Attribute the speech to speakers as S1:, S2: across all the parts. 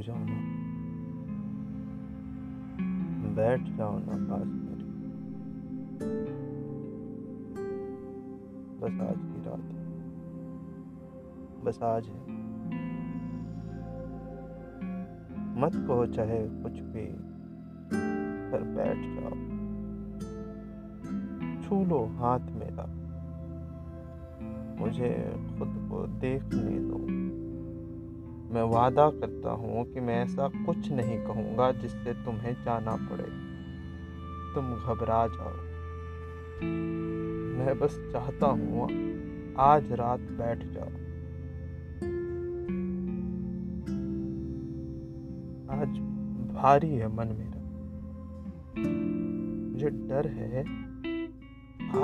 S1: जाओ ना बैठ जाओ ना पास मेरे बस आज की रात। है बस आज है। मत कहो चाहे कुछ भी, पर बैठ जाओ। छू लो हाथ मेरा। मुझे खुद को देखने दो मैं वादा करता हूँ कि मैं ऐसा कुछ नहीं कहूँगा जिससे तुम्हें जाना पड़े। तुम घबरा जाओ। मैं बस चाहता हूँ आज रात बैठ जाओ। आज भारी है मन मेरा। मुझे डर है।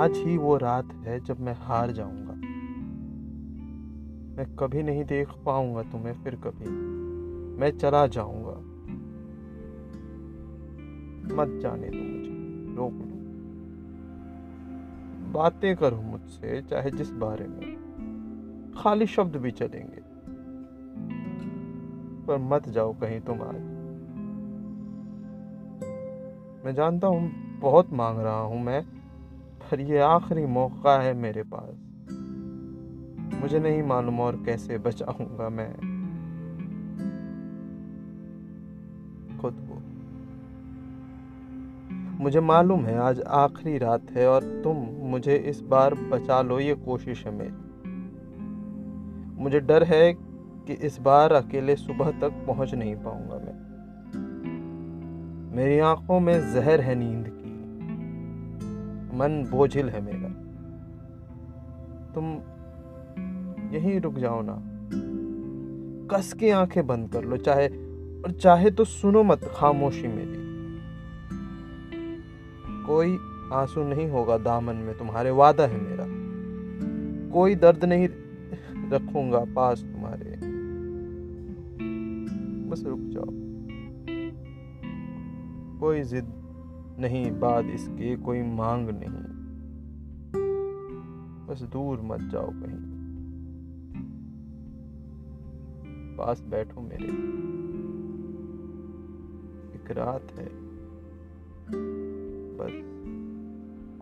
S1: आज ही वो रात है जब मैं हार जाऊँगा। मैं कभी नहीं देख पाऊँगा तुम्हें, फिर कभी। मैं चला जाऊँगा। मत जाने दो मुझे, रोक लो। बातें करो मुझसे, चाहे जिस बारे में। खाली शब्द भी चलेंगे। पर मत जाओ कहीं तुम आज। मैं जानता हूँ, बहुत मांग रहा हूँ मैं, पर ये आखिरी मौका है मेरे पास। मुझे नहीं मालूम और कैसे बचाऊँगा मैं। खुद को। मुझे मालूम है, आज आखिरी रात है और तुम मुझे इस बार बचा लो, ये कोशिश है मेरी। मुझे डर है कि इस बार अकेले सुबह तक पहुँच नहीं पाऊँगा मैं। मेरी आँखों में जहर है नींद की। मन बोझिल है मेरा। तुम यहीं रुक जाओ ना। कस के आँखें बंद कर लो, चाहे, और चाहे तो सुनो मत खामोशी मेरी। कोई आँसू नहीं होगा दामन में, तुम्हारे वादा है मेरा। कोई दर्द नहीं रखूँगा पास तुम्हारे। बस रुक जाओ। कोई जिद नहीं, बाद इसके कोई मांग नहीं। बस दूर मत जाओ कहीं। पास बैठो मेरे एक रात है बस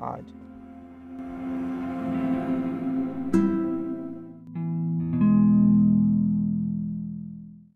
S1: आज